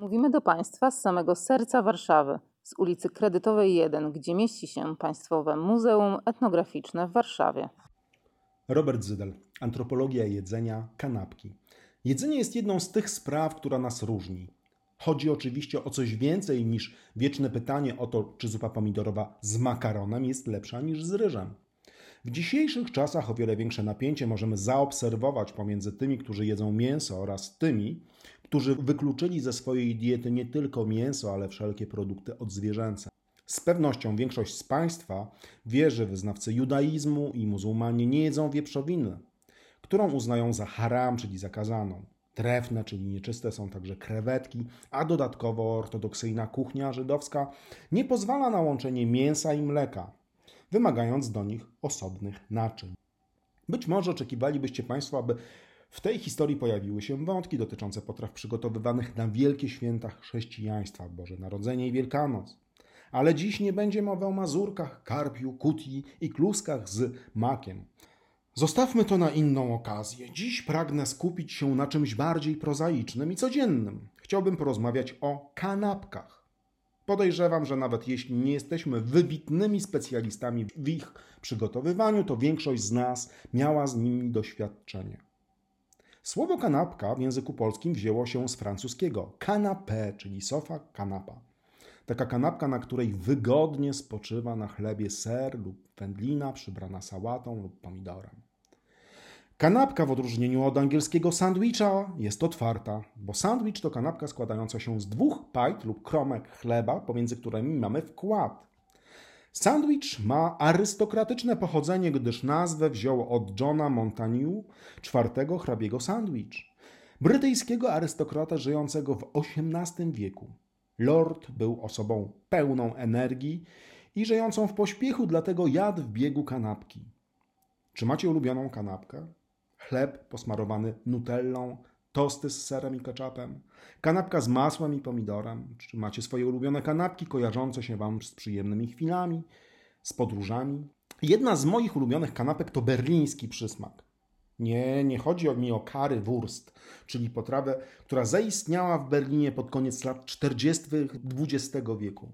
Mówimy do Państwa z samego serca Warszawy, z ulicy Kredytowej 1, gdzie mieści się Państwowe Muzeum Etnograficzne w Warszawie. Robert Zydel. Antropologia jedzenia, kanapki. Jedzenie jest jedną z tych spraw, która nas różni. Chodzi oczywiście o coś więcej niż wieczne pytanie o to, czy zupa pomidorowa z makaronem jest lepsza niż z ryżem. W dzisiejszych czasach o wiele większe napięcie możemy zaobserwować pomiędzy tymi, którzy jedzą mięso oraz tymi, którzy wykluczyli ze swojej diety nie tylko mięso, ale wszelkie produkty odzwierzęce. Z pewnością większość z Państwa wie, że wyznawcy judaizmu i muzułmanie nie jedzą wieprzowiny, którą uznają za haram, czyli zakazaną. Trefne, czyli nieczyste są także krewetki, a dodatkowo ortodoksyjna kuchnia żydowska nie pozwala na łączenie mięsa i mleka, wymagając do nich osobnych naczyń. Być może oczekiwalibyście Państwo, aby w tej historii pojawiły się wątki dotyczące potraw przygotowywanych na wielkie święta chrześcijaństwa, Boże Narodzenie i Wielkanoc. Ale dziś nie będzie mowy o mazurkach, karpiu, kuti i kluskach z makiem. Zostawmy to na inną okazję. Dziś pragnę skupić się na czymś bardziej prozaicznym i codziennym. Chciałbym porozmawiać o kanapkach. Podejrzewam, że nawet jeśli nie jesteśmy wybitnymi specjalistami w ich przygotowywaniu, to większość z nas miała z nimi doświadczenie. Słowo kanapka w języku polskim wzięło się z francuskiego canapé, czyli sofa, kanapa. Taka kanapka, na której wygodnie spoczywa na chlebie ser lub wędlina przybrana sałatą lub pomidorem. Kanapka w odróżnieniu od angielskiego sandwicha jest otwarta, bo sandwich to kanapka składająca się z dwóch pajt lub kromek chleba, pomiędzy którymi mamy wkład. Sandwich ma arystokratyczne pochodzenie, gdyż nazwę wziął od Johna Montagu, czwartego hrabiego Sandwich, brytyjskiego arystokrata żyjącego w XVIII wieku. Lord był osobą pełną energii i żyjącą w pośpiechu, dlatego jadł w biegu kanapki. Czy macie ulubioną kanapkę? Chleb posmarowany nutellą, tosty z serem i ketchupem, kanapka z masłem i pomidorem. Czy macie swoje ulubione kanapki kojarzące się Wam z przyjemnymi chwilami, z podróżami? Jedna z moich ulubionych kanapek to berliński przysmak. Nie, nie chodzi mi o kary wurst, czyli potrawę, która zaistniała w Berlinie pod koniec lat 40. XX wieku.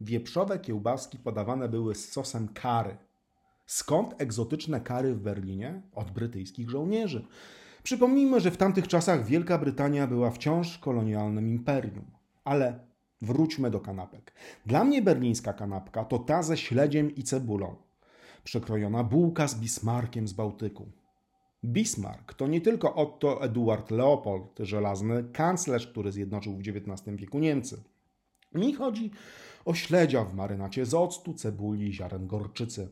Wieprzowe kiełbaski podawane były z sosem kary. Skąd egzotyczne kary w Berlinie? Od brytyjskich żołnierzy. Przypomnijmy, że w tamtych czasach Wielka Brytania była wciąż kolonialnym imperium. Ale wróćmy do kanapek. Dla mnie berlińska kanapka to ta ze śledziem i cebulą. Przekrojona bułka z Bismarkiem z Bałtyku. Bismarck to nie tylko Otto Eduard Leopold, żelazny kanclerz, który zjednoczył w XIX wieku Niemcy. Mi chodzi o śledzia w marynacie z octu, cebuli, ziaren gorczycy.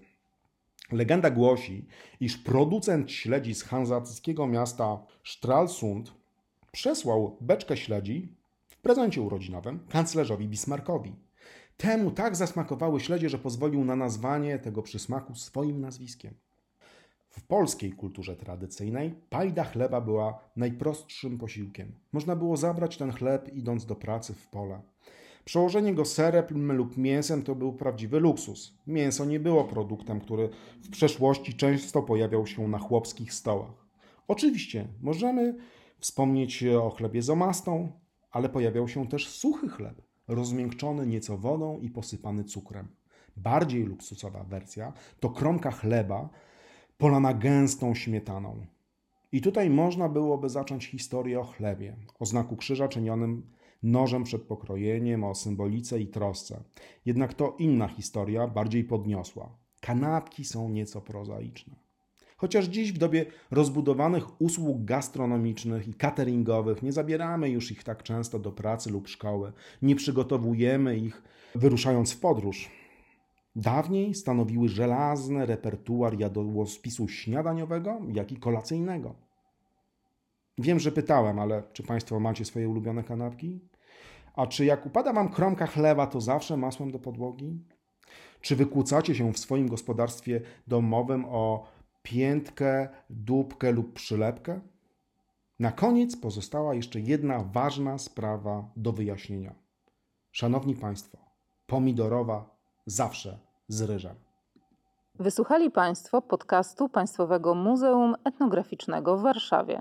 Legenda głosi, iż producent śledzi z hanzatyckiego miasta Stralsund przesłał beczkę śledzi w prezencie urodzinowym kanclerzowi Bismarckowi. Temu tak zasmakowały śledzie, że pozwolił na nazwanie tego przysmaku swoim nazwiskiem. W polskiej kulturze tradycyjnej pajda chleba była najprostszym posiłkiem. Można było zabrać ten chleb idąc do pracy w pole. Przełożenie go serem lub mięsem to był prawdziwy luksus. Mięso nie było produktem, który w przeszłości często pojawiał się na chłopskich stołach. Oczywiście możemy wspomnieć o chlebie z omastą, ale pojawiał się też suchy chleb, rozmiękczony nieco wodą i posypany cukrem. Bardziej luksusowa wersja to kromka chleba polana gęstą śmietaną. I tutaj można byłoby zacząć historię o chlebie, o znaku krzyża czynionym nożem przed pokrojeniem, o symbolice i trosce. Jednak to inna historia, bardziej podniosła. Kanapki są nieco prozaiczne. Chociaż dziś w dobie rozbudowanych usług gastronomicznych i cateringowych nie zabieramy już ich tak często do pracy lub szkoły, nie przygotowujemy ich wyruszając w podróż. Dawniej stanowiły żelazny repertuar jadłospisu śniadaniowego, jak i kolacyjnego. Wiem, że pytałem, ale czy Państwo macie swoje ulubione kanapki? A czy jak upada Wam kromka chleba, to zawsze masłem do podłogi? Czy wykłócacie się w swoim gospodarstwie domowym o piętkę, dupkę lub przylepkę? Na koniec pozostała jeszcze jedna ważna sprawa do wyjaśnienia. Szanowni Państwo, pomidorowa zawsze z ryżem. Wysłuchali Państwo podcastu Państwowego Muzeum Etnograficznego w Warszawie.